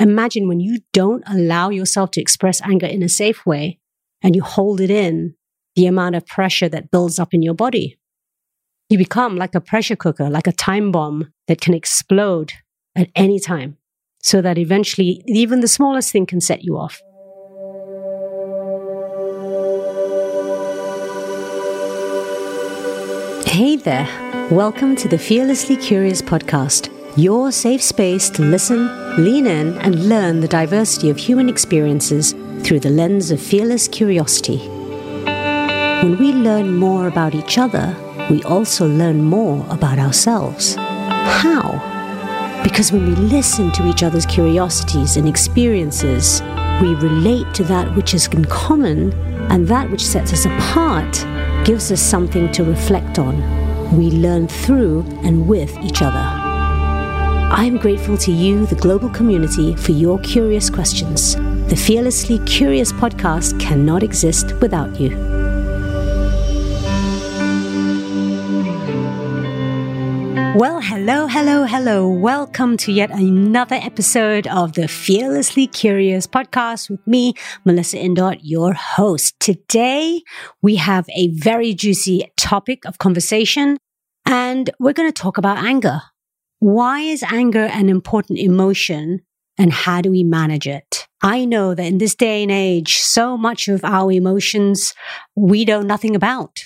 Imagine when you don't allow yourself to express anger in a safe way and you hold it in, the amount of pressure that builds up in your body. You become like a pressure cooker, like a time bomb that can explode at any time so that eventually even the smallest thing can set you off. Hey there. Welcome to the Fearlessly Curious podcast, your safe space to listen, lean in, and learn the diversity of human experiences through the lens of fearless curiosity. When we learn more about each other, we also learn more about ourselves. How? Because when we listen to each other's curiosities and experiences, we relate to that which is in common, and that which sets us apart gives us something to reflect on. We learn through and with each other. I'm grateful to you, the global community, for your curious questions. The Fearlessly Curious podcast cannot exist without you. Well, hello, hello, hello. Welcome to yet another episode of the Fearlessly Curious podcast with me, Melissa Indot, your host. Today, we have a very juicy topic of conversation, and we're going to talk about anger. Why is anger an important emotion, and how do we manage it? I know that in this day and age, so much of our emotions we know nothing about.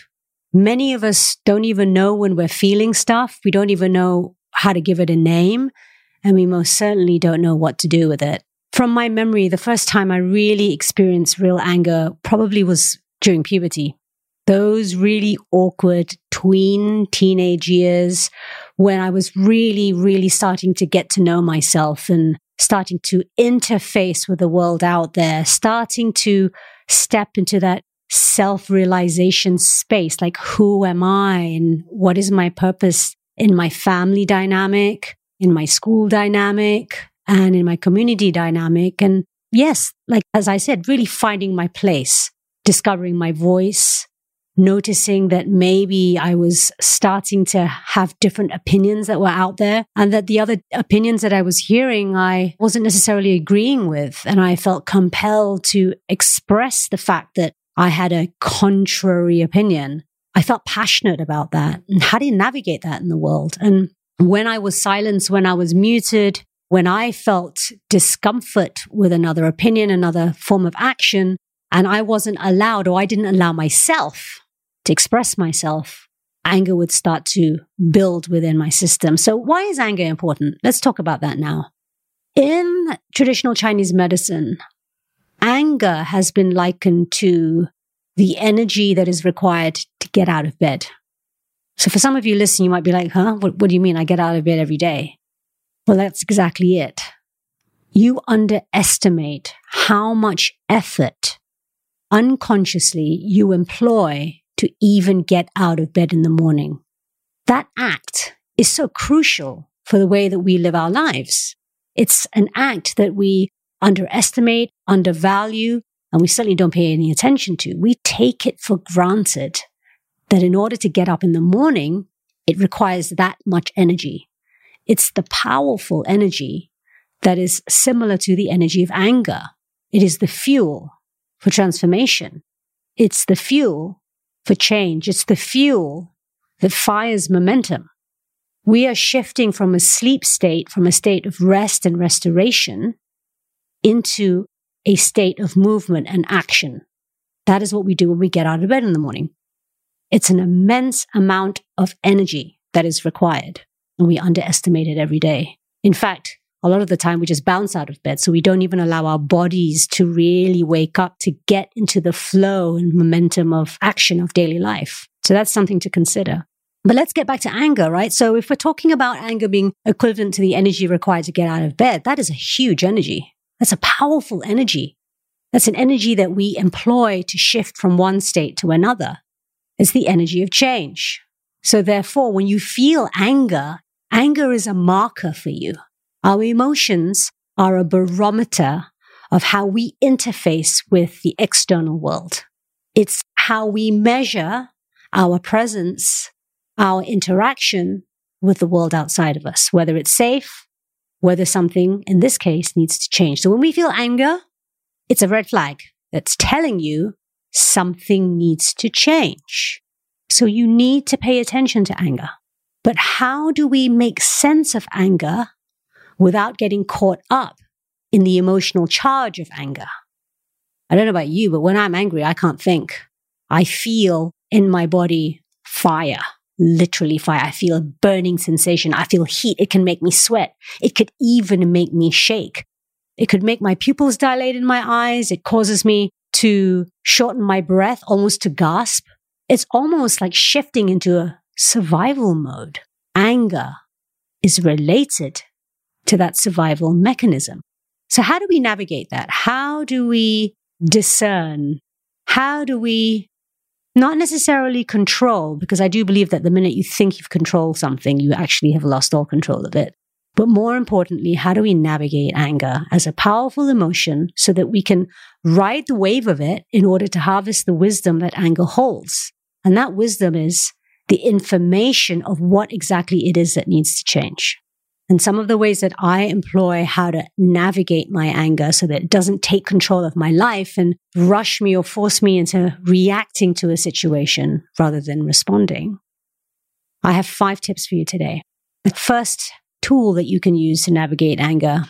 Many of us don't even know when we're feeling stuff. We don't even know how to give it a name. And we most certainly don't know what to do with it. From my memory, the first time I really experienced real anger probably was during puberty. Those really awkward tween teenage years when I was really, really starting to get to know myself and starting to interface with the world out there, starting to step into that self realization space. Like, who am I and what is my purpose in my family dynamic, in my school dynamic, and in my community dynamic? And yes, like, as I said, really finding my place, discovering my voice, noticing that maybe I was starting to have different opinions that were out there and that the other opinions that I was hearing, I wasn't necessarily agreeing with. And I felt compelled to express the fact that I had a contrary opinion. I felt passionate about that. And how do you navigate that in the world? And when I was silenced, when I was muted, when I felt discomfort with another opinion, another form of action, and I wasn't allowed or I didn't allow myself to express myself, anger would start to build within my system. So why is anger important? Let's talk about that now. In traditional Chinese medicine, anger has been likened to the energy that is required to get out of bed. So for some of you listening, you might be like, huh? What, what do you mean I get out of bed every day? Well, that's exactly it. You underestimate how much effort unconsciously you employ to even get out of bed in the morning. That act is so crucial for the way that we live our lives. It's an act that we underestimate, undervalue, and we certainly don't pay any attention to. We take it for granted that in order to get up in the morning, it requires that much energy. It's the powerful energy that is similar to the energy of anger. It is the fuel for transformation. It's the fuel for change. It's the fuel that fires momentum. We are shifting from a sleep state, from a state of rest and restoration into a state of movement and action. That is what we do when we get out of bed in the morning. It's an immense amount of energy that is required, and we underestimate it every day. In fact, a lot of the time we just bounce out of bed, so we don't even allow our bodies to really wake up to get into the flow and momentum of action of daily life. So that's something to consider. But let's get back to anger, right? So if we're talking about anger being equivalent to the energy required to get out of bed, that is a huge energy. That's a powerful energy. That's an energy that we employ to shift from one state to another. It's the energy of change. So therefore, when you feel anger, anger is a marker for you. Our emotions are a barometer of how we interface with the external world. It's how we measure our presence, our interaction with the world outside of us, whether it's safe, whether something in this case needs to change. So when we feel anger, it's a red flag that's telling you something needs to change. So you need to pay attention to anger. But how do we make sense of anger without getting caught up in the emotional charge of anger? I don't know about you, but when I'm angry, I can't think. I feel in my body fire, literally fire. I feel a burning sensation. I feel heat. It can make me sweat. It could even make me shake. It could make my pupils dilate in my eyes. It causes me to shorten my breath, almost to gasp. It's almost like shifting into a survival mode. Anger is related to that survival mechanism. So how do we navigate that? How do we discern? How do we not necessarily control? Because I do believe that the minute you think you've controlled something, you actually have lost all control of it. But more importantly, how do we navigate anger as a powerful emotion so that we can ride the wave of it in order to harvest the wisdom that anger holds? And that wisdom is the information of what exactly it is that needs to change. And some of the ways that I employ how to navigate my anger so that it doesn't take control of my life and rush me or force me into reacting to a situation rather than responding. I have five tips for you today. The first tool that you can use to navigate anger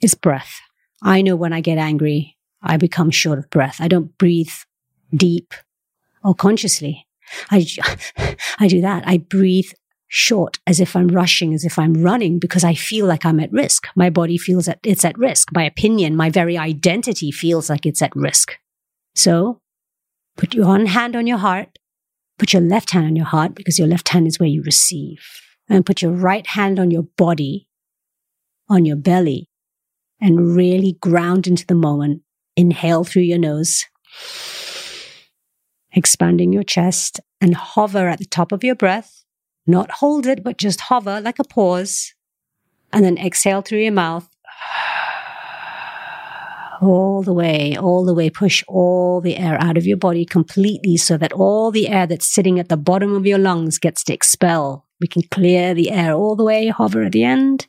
is breath. I know when I get angry, I become short of breath. I don't breathe deep or consciously. I, I do that. I breathe short as if I'm rushing, as if I'm running because I feel like I'm at risk. My body feels that it's at risk. My opinion, my very identity feels like it's at risk. So put your one hand on your heart, put your left hand on your heart because your left hand is where you receive and put your right hand on your body, on your belly and really ground into the moment. Inhale through your nose expanding your chest and hover at the top of your breath. Not hold it, but just hover like a pause. And then exhale through your mouth. All the way, all the way, push all the air out of your body completely so that all the air that's sitting at the bottom of your lungs gets to expel. We can clear the air all the way, hover at the end.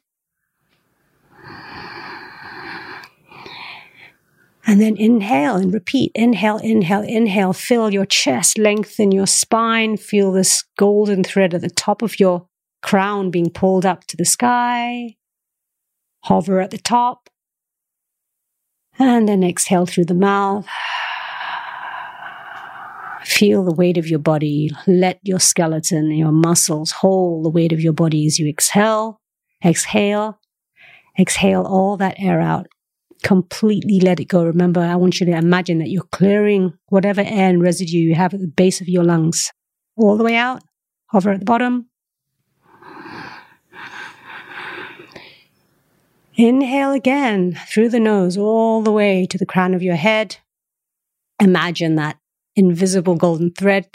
And then inhale and repeat. Inhale, inhale, inhale. Fill your chest, lengthen your spine. Feel this golden thread at the top of your crown being pulled up to the sky. Hover at the top. And then exhale through the mouth. Feel the weight of your body. Let your skeleton, your muscles hold the weight of your body as you exhale. Exhale. Exhale all that air out completely let it go. Remember, I want you to imagine that you're clearing whatever air and residue you have at the base of your lungs all the way out, hover at the bottom. Inhale again through the nose all the way to the crown of your head. Imagine that invisible golden thread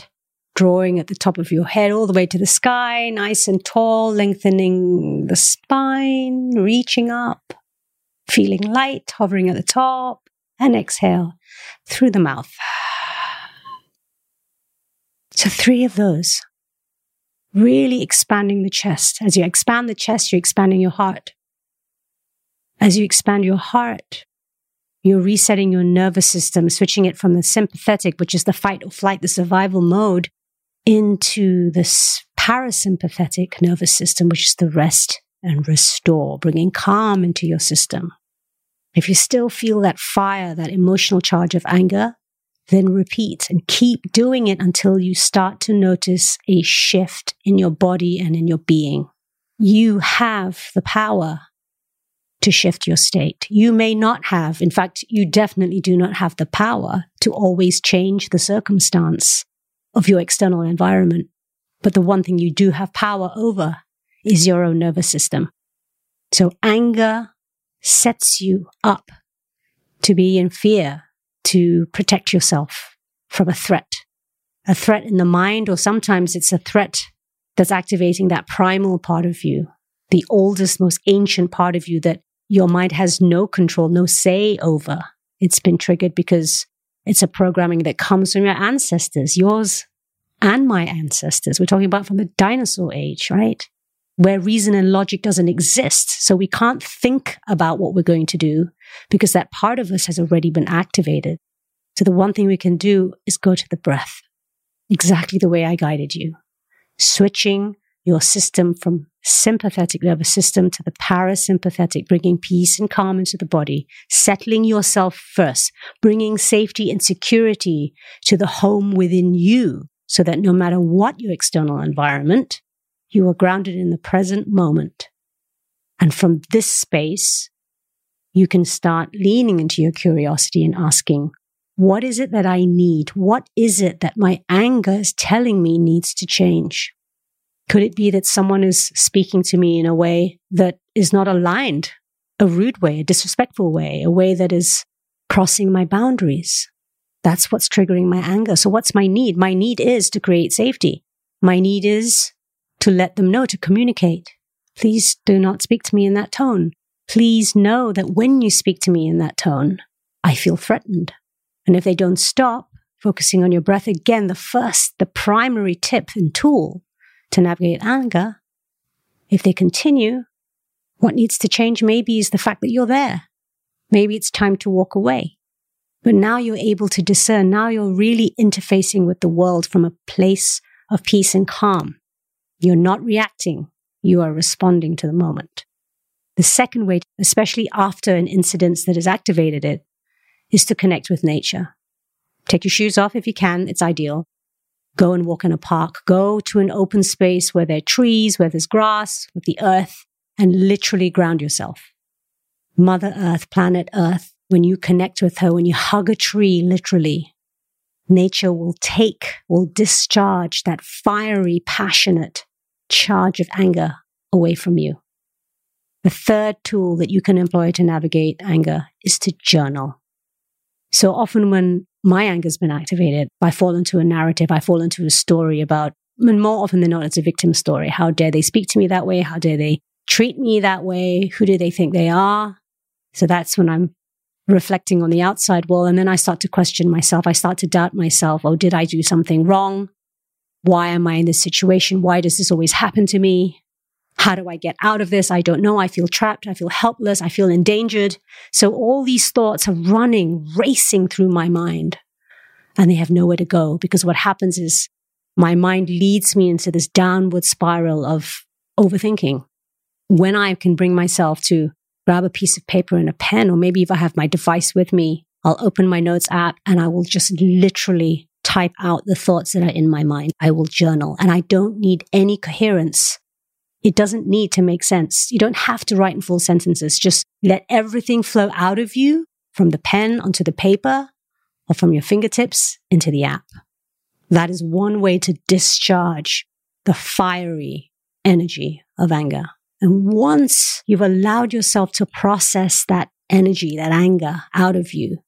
drawing at the top of your head all the way to the sky, nice and tall, lengthening the spine, reaching up feeling light, hovering at the top, and exhale through the mouth. So, three of those. Really expanding the chest. As you expand the chest, you're expanding your heart. As you expand your heart, you're resetting your nervous system, switching it from the sympathetic, which is the fight or flight, the survival mode, into the parasympathetic nervous system, which is the rest and restore, bringing calm into your system. If you still feel that fire, that emotional charge of anger, then repeat and keep doing it until you start to notice a shift in your body and in your being. You have the power to shift your state. You may not have, in fact, you definitely do not have the power to always change the circumstance of your external environment. But the one thing you do have power over is your own nervous system. So anger sets you up to be in fear, to protect yourself from a threat, a threat in the mind, or sometimes it's a threat that's activating that primal part of you, the oldest, most ancient part of you that your mind has no control, no say over. It's been triggered because it's a programming that comes from your ancestors, yours and my ancestors. We're talking about from the dinosaur age, right? Where reason and logic doesn't exist. So we can't think about what we're going to do because that part of us has already been activated. So the one thing we can do is go to the breath, exactly the way I guided you, switching your system from sympathetic nervous system to the parasympathetic, bringing peace and calm into the body, settling yourself first, bringing safety and security to the home within you so that no matter what your external environment, you are grounded in the present moment. And from this space, you can start leaning into your curiosity and asking, what is it that I need? What is it that my anger is telling me needs to change? Could it be that someone is speaking to me in a way that is not aligned, a rude way, a disrespectful way, a way that is crossing my boundaries? That's what's triggering my anger. So what's my need? My need is to create safety. My need is to let them know, to communicate. Please do not speak to me in that tone. Please know that when you speak to me in that tone, I feel threatened. And if they don't stop focusing on your breath, again, the first, the primary tip and tool to navigate anger, if they continue, what needs to change maybe is the fact that you're there. Maybe it's time to walk away. But now you're able to discern. Now you're really interfacing with the world from a place of peace and calm. You're not reacting. You are responding to the moment. The second way, especially after an incident that has activated it, is to connect with nature. Take your shoes off if you can. It's ideal. Go and walk in a park. Go to an open space where there are trees, where there's grass, with the earth, and literally ground yourself. Mother Earth, planet Earth, when you connect with her, when you hug a tree, literally, nature will take, will discharge that fiery, passionate charge of anger away from you. The third tool that you can employ to navigate anger is to journal. So often when my anger's been activated, I fall into a narrative, I fall into a story about, and more often than not, it's a victim story. How dare they speak to me that way? How dare they treat me that way? Who do they think they are? So that's when I'm reflecting on the outside world. And then I start to question myself. I start to doubt myself. Oh, did I do something wrong? Why am I in this situation? Why does this always happen to me? How do I get out of this? I don't know. I feel trapped. I feel helpless. I feel endangered. So all these thoughts are running, racing through my mind and they have nowhere to go because what happens is my mind leads me into this downward spiral of overthinking. When I can bring myself to grab a piece of paper and a pen, or maybe if I have my device with me, I'll open my notes app and I will just literally type out the thoughts that are in my mind. I will journal and I don't need any coherence. It doesn't need to make sense. You don't have to write in full sentences. Just let everything flow out of you from the pen onto the paper or from your fingertips into the app. That is one way to discharge the fiery energy of anger. And once you've allowed yourself to process that energy, that anger out of you,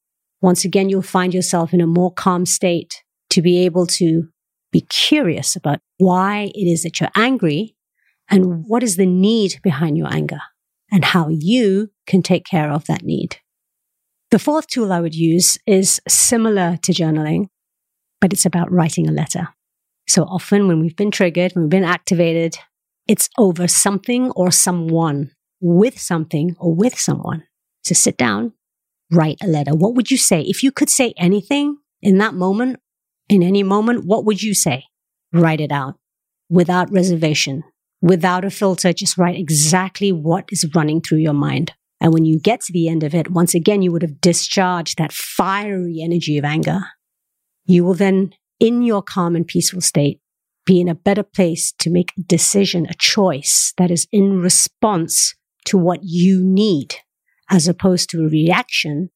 once again, you'll find yourself in a more calm state to be able to be curious about why it is that you're angry and what is the need behind your anger and how you can take care of that need. The fourth tool I would use is similar to journaling, but it's about writing a letter. So often when we've been triggered, when we've been activated, it's over something or someone, with something or with someone. So sit down, write a letter. What would you say? If you could say anything in that moment, in any moment, what would you say? Write it out without reservation, without a filter. Just write exactly what is running through your mind. And when you get to the end of it, once again, you would have discharged that fiery energy of anger. You will then, in your calm and peaceful state, be in a better place to make a decision, a choice that is in response to what you need, as opposed to a reaction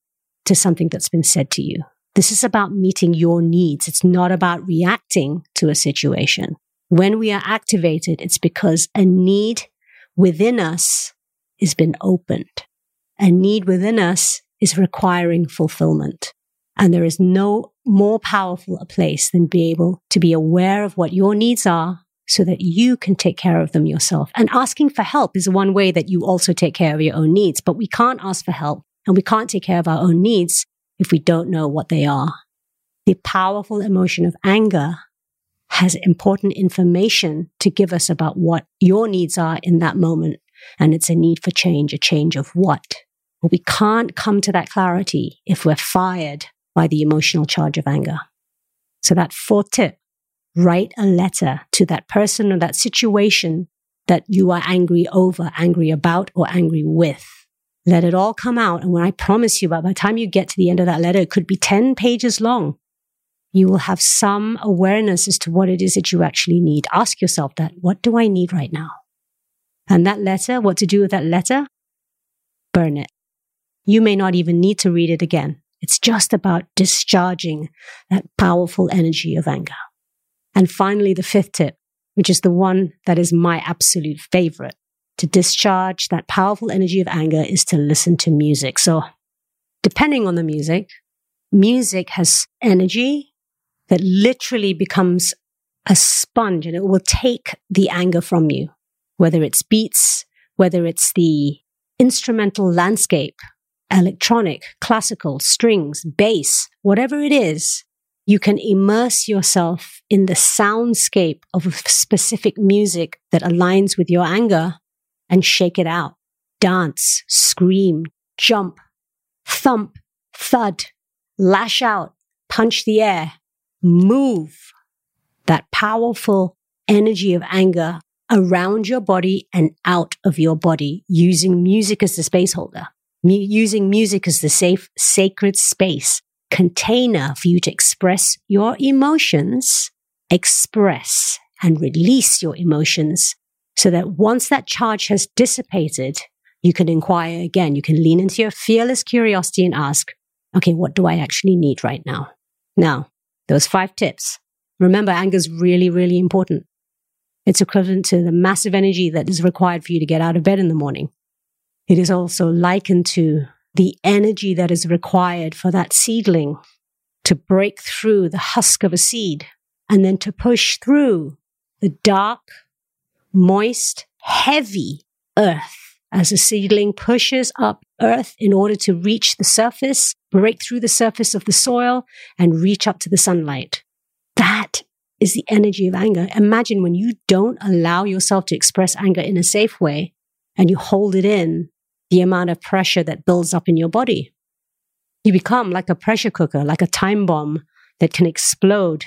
to something that's been said to you. This is about meeting your needs. It's not about reacting to a situation. When we are activated, it's because a need within us has been opened. A need within us is requiring fulfillment. And there is no more powerful a place than be able to be aware of what your needs are so that you can take care of them yourself. And asking for help is one way that you also take care of your own needs. But we can't ask for help and we can't take care of our own needs if we don't know what they are. The powerful emotion of anger has important information to give us about what your needs are in that moment. And it's a need for change, a change of what? But we can't come to that clarity if we're fired by the emotional charge of anger. So that fourth tip, write a letter to that person or that situation that you are angry over, angry about, or angry with. Let it all come out. And when I promise you, by the time you get to the end of that letter, it could be 10 pages long. You will have some awareness as to what it is that you actually need. Ask yourself that. What do I need right now? And that letter, what to do with that letter? Burn it. You may not even need to read it again. It's just about discharging that powerful energy of anger. And finally, the fifth tip, which is the one that is my absolute favorite to discharge that powerful energy of anger is to listen to music. So depending on the music, music has energy that literally becomes a sponge and it will take the anger from you, whether it's beats, whether it's the instrumental landscape, electronic, classical, strings, bass, whatever it is, you can immerse yourself in the soundscape of a specific music that aligns with your anger and shake it out. Dance, scream, jump, thump, thud, lash out, punch the air, move that powerful energy of anger around your body and out of your body using music as the space holder, M- using music as the safe, sacred space container for you to express your emotions, express and release your emotions so that once that charge has dissipated, you can inquire again. You can lean into your fearless curiosity and ask, okay, what do I actually need right now? Now, those five tips. Remember, anger is really, really important. It's equivalent to the massive energy that is required for you to get out of bed in the morning. It is also likened to the energy that is required for that seedling to break through the husk of a seed and then to push through the dark, moist, heavy earth as a seedling pushes up earth in order to reach the surface, break through the surface of the soil, and reach up to the sunlight. That is the energy of anger. Imagine when you don't allow yourself to express anger in a safe way and you hold it in, the amount of pressure that builds up in your body. You become like a pressure cooker, like a time bomb that can explode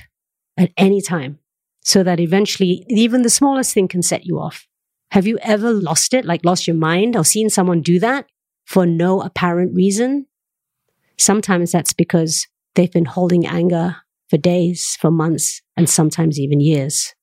at any time so that eventually even the smallest thing can set you off. Have you ever lost it, like lost your mind or seen someone do that for no apparent reason? Sometimes that's because they've been holding anger for days, for months, and sometimes even years.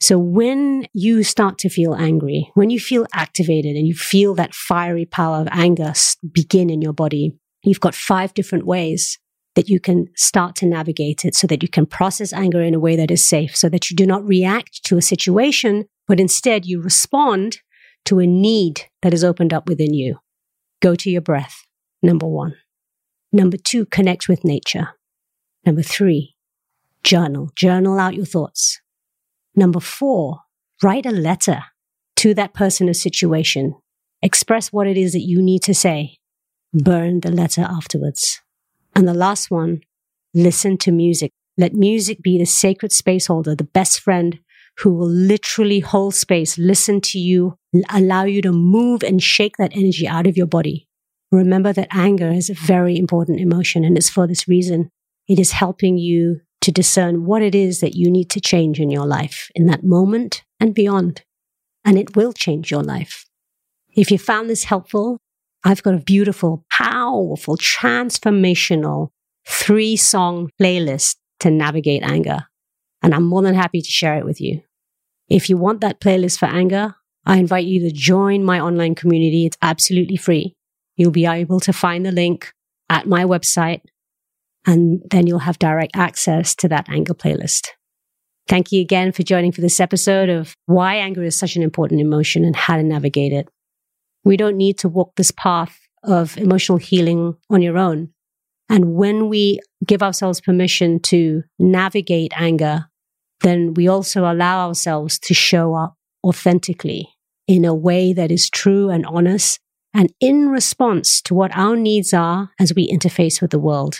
So when you start to feel angry, when you feel activated and you feel that fiery power of anger begin in your body, you've got five different ways that you can start to navigate it so that you can process anger in a way that is safe, so that you do not react to a situation, but instead you respond to a need that is opened up within you. Go to your breath, number one. Number two, connect with nature. Number three, journal. Journal out your thoughts. Number four, write a letter to that person or situation. Express what it is that you need to say. Burn the letter afterwards. And the last one, listen to music. Let music be the sacred space holder, the best friend who will literally hold space, listen to you, allow you to move and shake that energy out of your body. Remember that anger is a very important emotion, and it's for this reason. It is helping you to discern what it is that you need to change in your life in that moment and beyond. And it will change your life. If you found this helpful, I've got a beautiful, powerful, transformational three song playlist to navigate anger. And I'm more than happy to share it with you. If you want that playlist for anger, I invite you to join my online community. It's absolutely free. You'll be able to find the link at my website and then you'll have direct access to that anger playlist. Thank you again for joining for this episode of why anger is such an important emotion and how to navigate it. We don't need to walk this path of emotional healing on your own. And when we give ourselves permission to navigate anger, then we also allow ourselves to show up authentically in a way that is true and honest and in response to what our needs are as we interface with the world,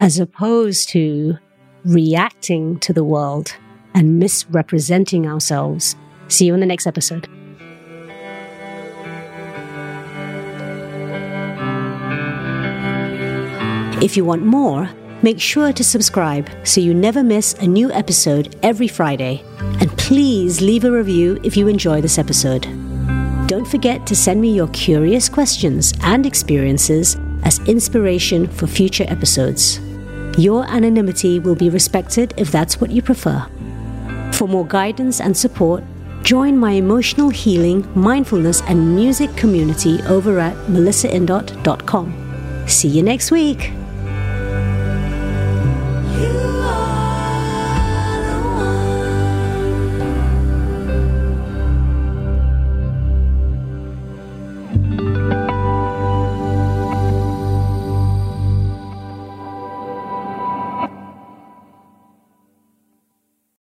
as opposed to reacting to the world and misrepresenting ourselves. See you in the next episode. If you want more, make sure to subscribe so you never miss a new episode every Friday. And please leave a review if you enjoy this episode. Don't forget to send me your curious questions and experiences as inspiration for future episodes. Your anonymity will be respected if that's what you prefer. For more guidance and support, join my emotional healing, mindfulness, and music community over at melissaindot.com. See you next week.